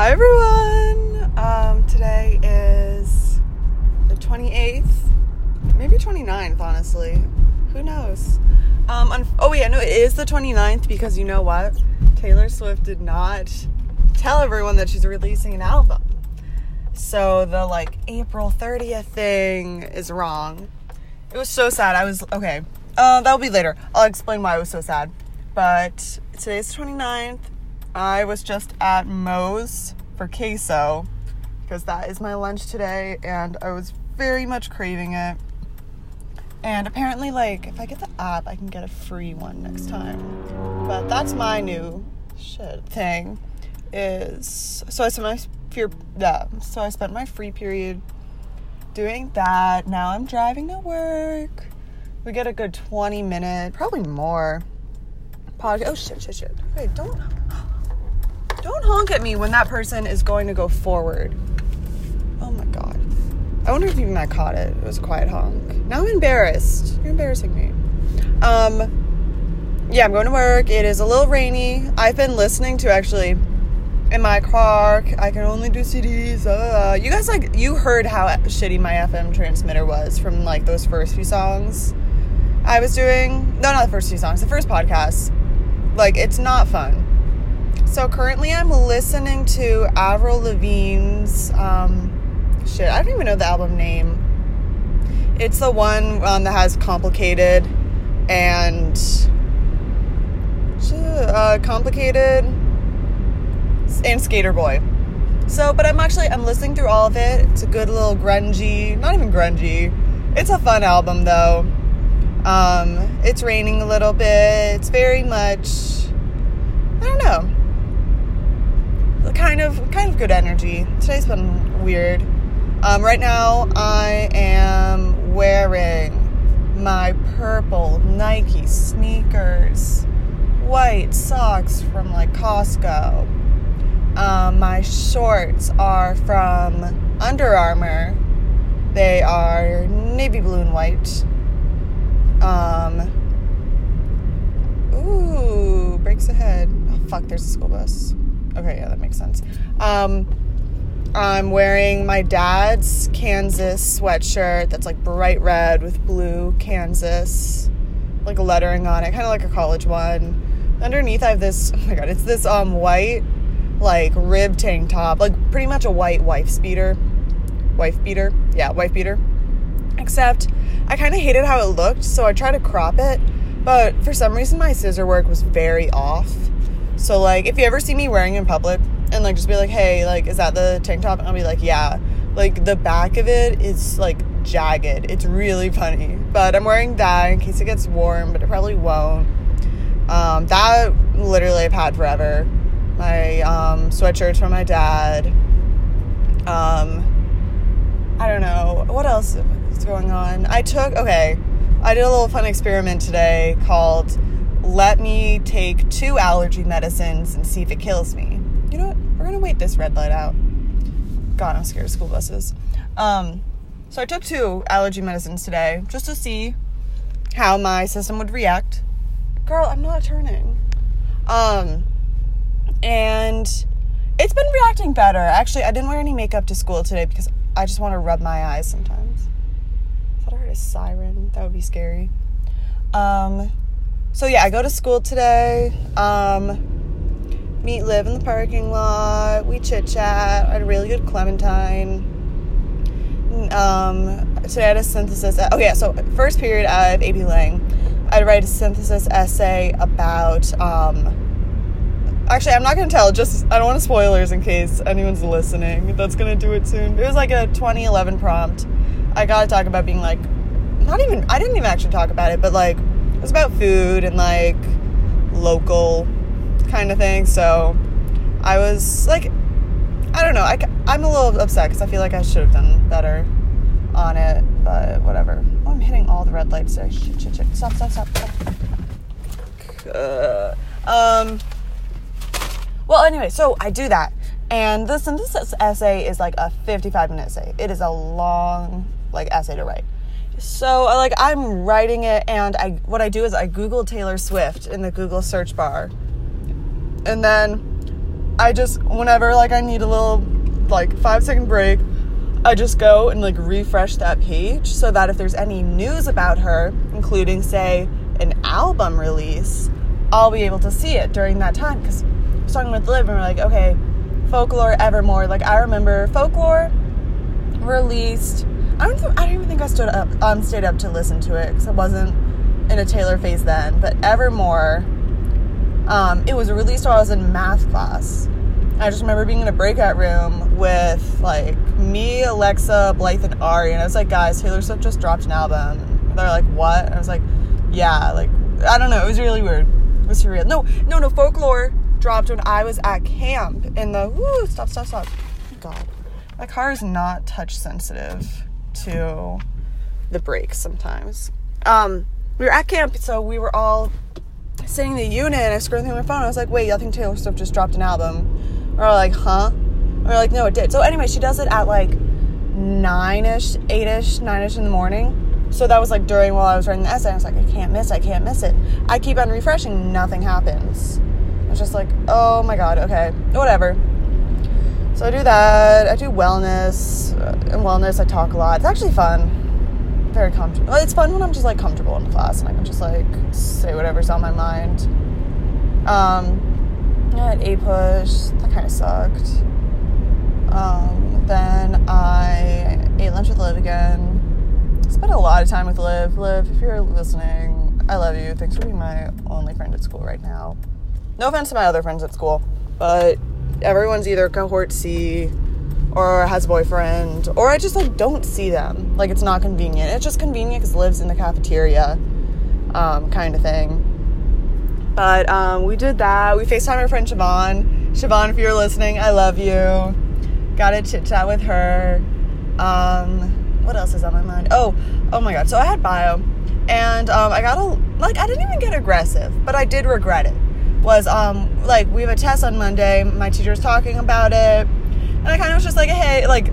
Hi everyone. Um, today is the 28th, maybe 29th, honestly. Who knows? Um, un- oh yeah, no, it is the 29th because you know what? Taylor Swift did not tell everyone that she's releasing an album. So the like April 30th thing is wrong. It was so sad. I was okay. Uh, that'll be later. I'll explain why I was so sad. But today's 29th. I was just at Moe's for queso because that is my lunch today and I was very much craving it. And apparently, like, if I get the app, I can get a free one next time. But that's my new shit thing. Is so I spent my fear yeah, so I spent my free period doing that. Now I'm driving to work. We get a good 20 minute, probably more. Oh shit, shit, shit. Wait, don't don't honk at me when that person is going to go forward. Oh my god. I wonder if even I caught it. It was a quiet honk. Now I'm embarrassed. You're embarrassing me. Um, yeah, I'm going to work. It is a little rainy. I've been listening to actually in my car. I can only do CDs. Uh, you guys like you heard how shitty my FM transmitter was from like those first few songs I was doing. No, not the first few songs. The first podcast. Like it's not fun. So currently, I'm listening to Avril Lavigne's. Um, shit, I don't even know the album name. It's the one um, that has complicated and uh, complicated and Skater Boy. So, but I'm actually I'm listening through all of it. It's a good little grungy, not even grungy. It's a fun album though. Um, it's raining a little bit. It's very much I don't know kind of kind of good energy. Today's been weird. Um, right now, I am wearing my purple Nike sneakers, white socks from like Costco. Um, my shorts are from Under Armour. They are navy blue and white. Um, ooh, brakes ahead. Oh, fuck, there's a school bus. Okay, yeah, that makes sense. Um, I'm wearing my dad's Kansas sweatshirt that's like bright red with blue Kansas, like lettering on it, kind of like a college one. Underneath, I have this. Oh my god, it's this um white, like rib tank top, like pretty much a white wife's beater, wife beater. Yeah, wife beater. Except, I kind of hated how it looked, so I tried to crop it, but for some reason my scissor work was very off so like if you ever see me wearing in public and like just be like, "Hey, like is that the tank top?" and I'll be like, "Yeah." Like the back of it is like jagged. It's really funny. But I'm wearing that in case it gets warm, but it probably won't. Um, that literally I've had forever. My um, sweatshirts from my dad. Um, I don't know what else is going on. I took okay. I did a little fun experiment today called let me take two allergy medicines and see if it kills me. You know what? We're gonna wait this red light out. God, I'm scared of school buses. Um, so I took two allergy medicines today just to see how my system would react. Girl, I'm not turning. Um, and it's been reacting better. Actually, I didn't wear any makeup to school today because I just want to rub my eyes sometimes. I thought I heard a siren. That would be scary. Um, so yeah, I go to school today. Um, meet Liv in the parking lot. We chit chat. I had a really good Clementine. Um, today I had a synthesis. Oh yeah, so first period I have AP Lang. I had to write a synthesis essay about. Um, actually, I'm not gonna tell. Just I don't want spoilers in case anyone's listening. That's gonna do it soon. It was like a 2011 prompt. I gotta talk about being like, not even. I didn't even actually talk about it, but like it was about food and like local kind of thing. So I was like, I don't know. I, I'm a little upset because I feel like I should have done better on it, but whatever. Oh, I'm hitting all the red lights there. Shit, shit, shit. Stop, stop, stop, stop. Uh, um, well, anyway, so I do that. And the synthesis essay is like a 55 minute essay. It is a long, like, essay to write. So uh, like I'm writing it and I what I do is I Google Taylor Swift in the Google search bar. And then I just whenever like I need a little like five second break, I just go and like refresh that page so that if there's any news about her, including say an album release, I'll be able to see it during that time. Because I was talking with Liv and we're like, okay, folklore evermore. Like I remember folklore released. I don't. I don't even think I stood up, um, stayed up to listen to it because I wasn't in a Taylor phase then. But Evermore, um, it was released while I was in math class. I just remember being in a breakout room with like me, Alexa, Blythe, and Ari, and I was like, guys, Taylor Swift just dropped an album. And they're like, what? And I was like, yeah, like I don't know. It was really weird. It was surreal. No, no, no. Folklore dropped when I was at camp in the. Woo! Stop! Stop! Stop! God, my car is not touch sensitive to the brakes sometimes. Um, we were at camp, so we were all sitting in the unit, and I scrolled through my phone. I was like, wait, I think Taylor Swift just dropped an album. Are like, huh? Are like, no, it did. So anyway, she does it at like nine ish, eight ish, nine ish in the morning. So that was like during while I was writing the essay. I was like, I can't miss, I can't miss it. I keep on refreshing, nothing happens. I was just like, oh my god, okay, whatever. So I do that. I do wellness. In wellness, I talk a lot. It's actually fun. Very comfortable. It's fun when I'm just like comfortable in class and I can just like say whatever's on my mind. Um, I had APUSH. That kind of sucked. Um, then I ate lunch with Liv again spent a lot of time with Liv. Liv, if you're listening, I love you. Thanks for being my only friend at school right now. No offense to my other friends at school, but everyone's either cohort C or has a boyfriend, or I just like don't see them. Like it's not convenient. It's just convenient because Liv's in the cafeteria, um, kind of thing. But um, we did that. We FaceTime our friend Siobhan. Siobhan, if you're listening, I love you. Got a chit chat with her. Um, what else is on my mind? Oh, oh my god. So I had bio, and um, I got a like I didn't even get aggressive, but I did regret it. Was um like we have a test on Monday. My teacher was talking about it, and I kind of was just like, hey, like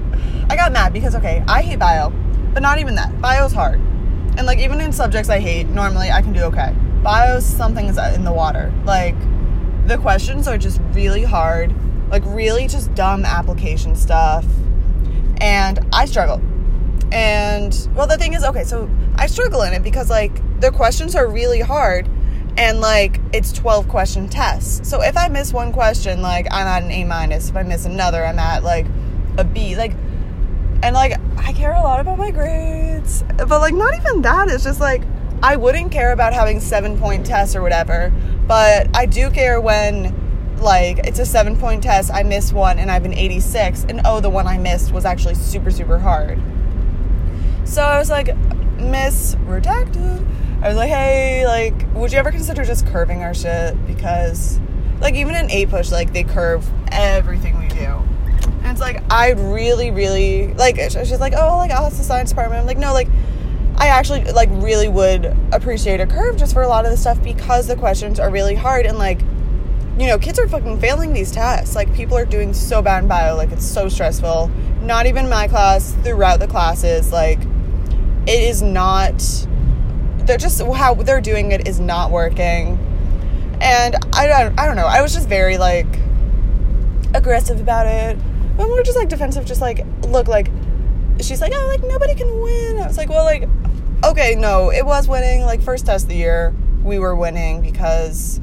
I got mad because okay, I hate bio, but not even that. Bio's hard, and like even in subjects I hate, normally I can do okay. Bio's something's in the water. Like the questions are just really hard, like really just dumb application stuff, and I struggle and well, the thing is, okay, so I struggle in it because like the questions are really hard and like it's 12 question tests. So if I miss one question, like I'm at an A minus. If I miss another, I'm at like a B. Like, and like I care a lot about my grades, but like not even that. It's just like I wouldn't care about having seven point tests or whatever, but I do care when like it's a seven point test, I miss one and I have an 86, and oh, the one I missed was actually super, super hard. So I was like, Miss Redacted. I was like, hey, like, would you ever consider just curving our shit? Because, like, even in push, like, they curve everything we do. And it's like, I really, really, like, she's like, oh, like, I'll ask the science department. I'm like, no, like, I actually, like, really would appreciate a curve just for a lot of the stuff because the questions are really hard and, like, you know, kids are fucking failing these tests. Like, people are doing so bad in bio. Like, it's so stressful. Not even my class, throughout the classes. Like, it is not they're just how they're doing it is not working. And i don't i don't know i was just very like aggressive about it. But we're just like defensive just like look like she's like oh like nobody can win. I was like well like okay no it was winning like first test of the year we were winning because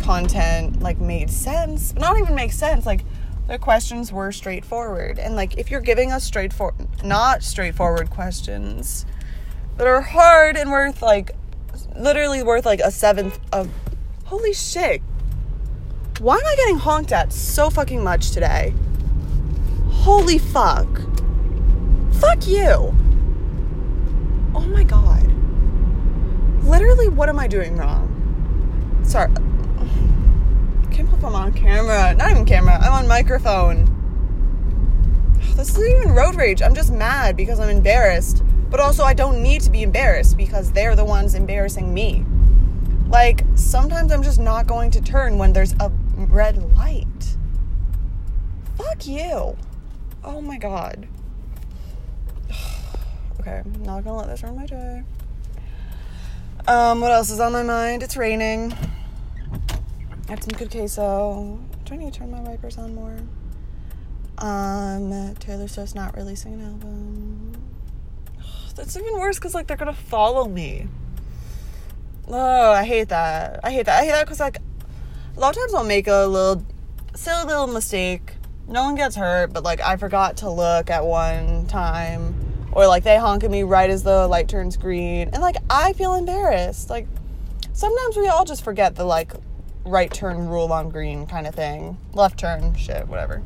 content like made sense. Not even make sense like the questions were straightforward. And like if you're giving us straightforward not straightforward questions that are hard and worth like literally worth like a seventh of holy shit. Why am I getting honked at so fucking much today? Holy fuck. Fuck you. Oh my god. Literally, what am I doing wrong? Sorry can't believe I'm on camera. Not even camera, I'm on microphone. This isn't even road rage. I'm just mad because I'm embarrassed. But also, I don't need to be embarrassed because they're the ones embarrassing me. Like, sometimes I'm just not going to turn when there's a red light. Fuck you. Oh my god. okay, I'm not gonna let this ruin my day. Um, what else is on my mind? It's raining. I had some good queso. Do I need to turn my wipers on more? Um, Taylor Swift's not releasing an album. That's even worse because like they're gonna follow me. Oh, I hate that. I hate that. I hate that because like a lot of times I'll make a little silly little mistake. No one gets hurt, but like I forgot to look at one time, or like they honk at me right as the light turns green, and like I feel embarrassed. Like sometimes we all just forget the like right turn rule on green kind of thing, left turn shit, whatever.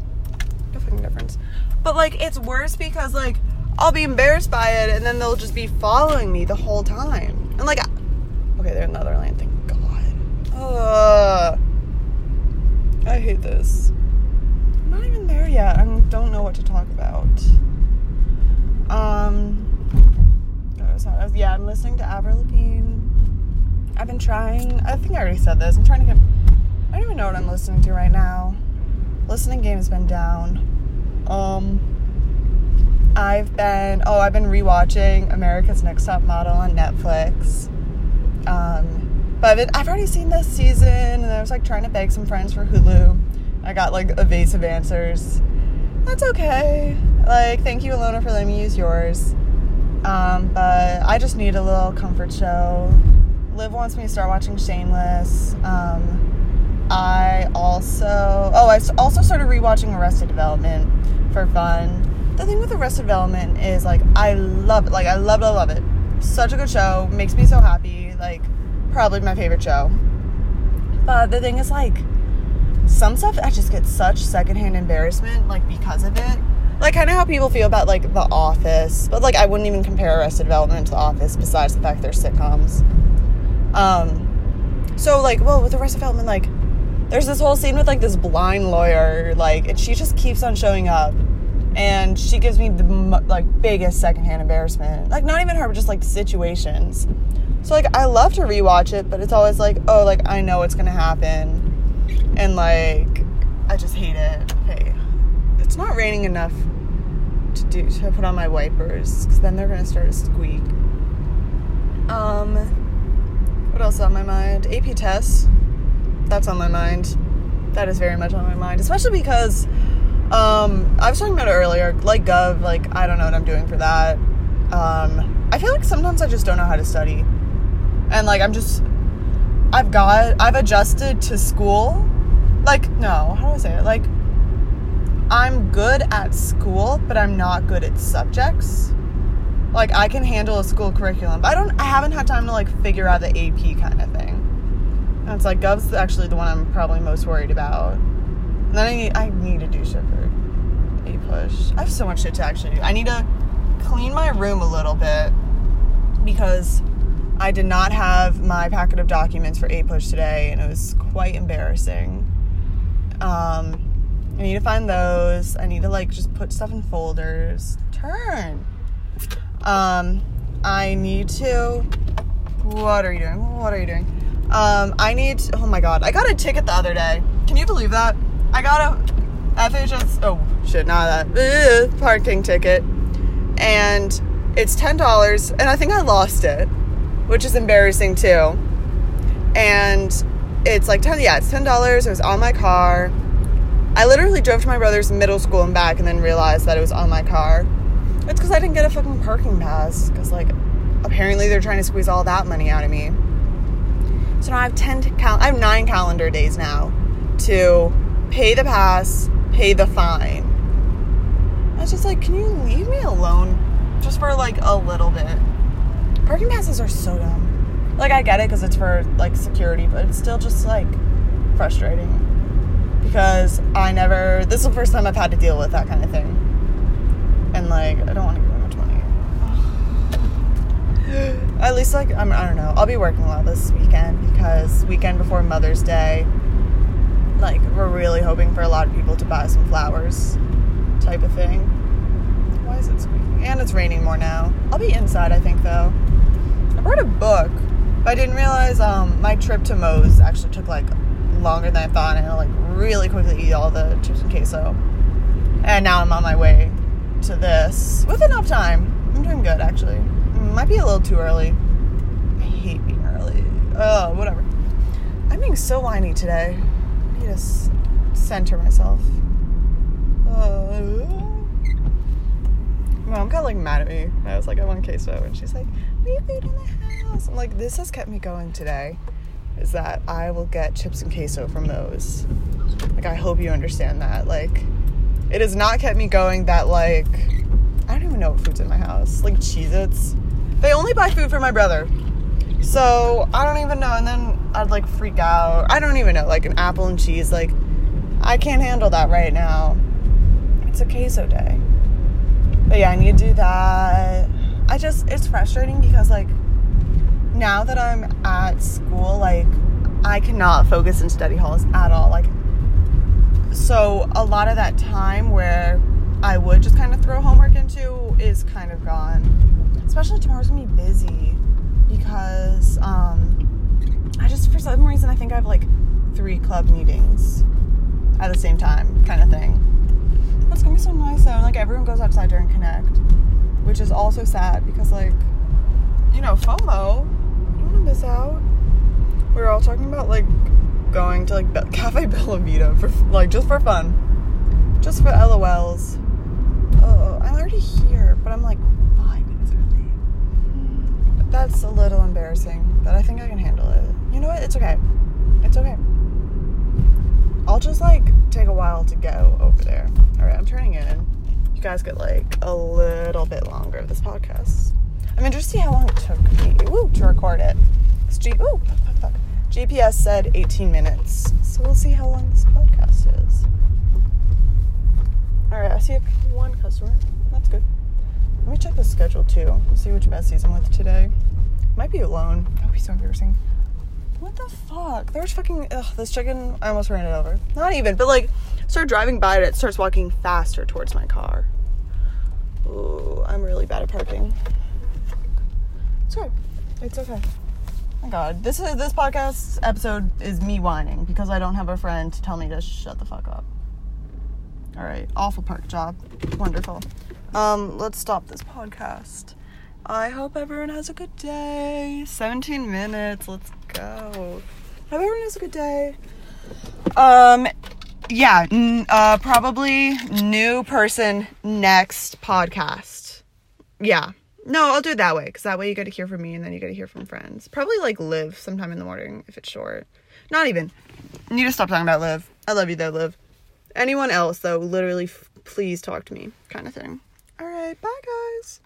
No fucking difference. But like it's worse because like I'll be embarrassed by it, and then they'll just be following me the whole time, and like okay, they're in the other lane. Thank God. Ugh. I hate this. I'm not even there yet. I don't know what to talk about. Um, yeah, I'm listening to Avril Lavigne. I've been trying. I think I already said this. I'm trying to get. I don't even know what I'm listening to right now. Listening game has been down. Um, I've been. Oh, I've been rewatching America's Next Top Model on Netflix. Um, but I've, I've already seen this season, and I was like trying to beg some friends for Hulu. I got like evasive answers. That's okay. Like, thank you, Alona, for letting me use yours. Um, but I just need a little comfort show. Liv wants me to start watching Shameless. Um, I also, oh, I also started rewatching Arrested Development for fun. The thing with Arrested Development is like, I love it. Like, I love I love it. Such a good show. Makes me so happy. Like, probably my favorite show. But the thing is, like, some stuff I just get such secondhand embarrassment, like, because of it. Like, kind of how people feel about, like, The Office. But, like, I wouldn't even compare Arrested Development to The Office, besides the fact they're sitcoms. Um, so, like, well, with Arrested Development, like, there's this whole scene with, like, this blind lawyer, like, and she just keeps on showing up. And she gives me the, like, biggest secondhand embarrassment. Like, not even her, but just, like, situations. So like I love to rewatch it, but it's always like, oh, like I know what's gonna happen, and like I just hate it. Okay, it's not raining enough to do to put on my wipers because then they're gonna start to squeak. Um, what else on my mind? AP tests. That's on my mind. That is very much on my mind, especially because um, I was talking about it earlier. Like Gov, like I don't know what I'm doing for that. Um, I feel like sometimes I just don't know how to study and like I'm just I've got I've adjusted to school. Like no, how do I say it? Like I'm good at school, but I'm not good at subjects. Like I can handle a school curriculum, but I don't I haven't had time to like figure out the AP kind of thing. And it's like Gov's actually the one I'm probably most worried about. Then I need I need to do shit for push. I have so much shit to actually do. I need to clean my room a little bit because I did not have my packet of documents for APUSH today, and it was quite embarrassing. Um, I need to find those. I need to like just put stuff in folders. Turn. Um, I need to. What are you doing? What are you doing? Um, I need. oh my god! I got a ticket the other day. Can you believe that? I got a FHS. Oh shit! Not that ugh, parking ticket, and it's ten dollars, and I think I lost it which is embarrassing too. And it's like ten yeah, it's ten dollars. It was on my car. I literally drove to my brother's middle school and back and then realized that it was on my car. It's because I didn't get a fucking parking pass. Because like apparently they're trying to squeeze all that money out of me. So now I have ten cal- I have nine calendar days now to pay the pass, pay the fine. I was just like, can you leave me alone just for like a little bit? parking passes are so dumb. Like I get it because it's for like security, but it's still just like frustrating because I never. This is the first time I've had to deal with that kind of thing, and like I don't want to give them much money. At least like I'm, I don't know. I'll be working a lot this weekend because weekend before Mother's Day. Like we're really hoping for a lot of people to buy some flowers, type of thing. Why is it squeaking? And it's raining more now. I'll be inside, I think, though. I brought a book, but I didn't realize um, my trip to Moe's actually took like longer than I thought, and I like really quickly eat all the chips and queso. And now I'm on my way to this with enough time. I'm doing good actually. Might be a little too early. I hate being early. Oh, whatever. I'm being so whiny today. Need to center myself. Uh, Mom got like mad at me. I was like, I want queso, and she's like, "We have food in the house." I'm like, this has kept me going today. Is that I will get chips and queso from those. Like, I hope you understand that. Like, it has not kept me going. That like, I don't even know what food's in my house. Like Cheez-Its. They only buy food for my brother. So I don't even know. And then I'd like freak out. I don't even know. Like an apple and cheese. Like I can't handle that right now. It's a queso day. But yeah, I need to do that. I just, it's frustrating because like now that I'm at school, like I cannot focus in study halls at all. Like, so a lot of that time where I would just kind of throw homework into is kind of gone. Especially tomorrow's gonna be busy because um, I just, for some reason, I think I have like three club meetings at the same time, kind of thing. It's gonna be so nice though. And, like everyone goes outside during Connect, which is also sad because like, you know, FOMO. You wanna miss out. We were all talking about like going to like Cafe Bella Vita for like just for fun, just for LOLs. Oh, I'm already here, but I'm like. That's a little embarrassing, but I think I can handle it. You know what? It's okay. It's okay. I'll just like take a while to go over there. All right, I'm turning in. You guys get like a little bit longer of this podcast. I'm interested to see how long it took me ooh, to record it. G- ooh, fuck, fuck, fuck. GPS said 18 minutes, so we'll see how long this podcast is. All right, I see one customer. That's good. Let me check the schedule too. See which besties I'm with today. Might be alone. That would be so embarrassing. What the fuck? There's fucking ugh, this chicken. I almost ran it over. Not even, but like, start driving by it. It starts walking faster towards my car. Ooh, I'm really bad at parking. It's okay. It's okay. My God, this is this podcast episode is me whining because I don't have a friend to tell me to shut the fuck up. All right, awful park job. Wonderful. Um, let's stop this podcast. I hope everyone has a good day. 17 minutes. Let's go. Hope everyone has a good day. Um, yeah, n- uh, probably new person next podcast. Yeah. No, I'll do it that way because that way you get to hear from me and then you get to hear from friends. Probably like Liv sometime in the morning if it's short. Not even. Need to stop talking about Liv. I love you though, Liv. Anyone else though, literally, f- please talk to me, kind of thing. Bye, guys.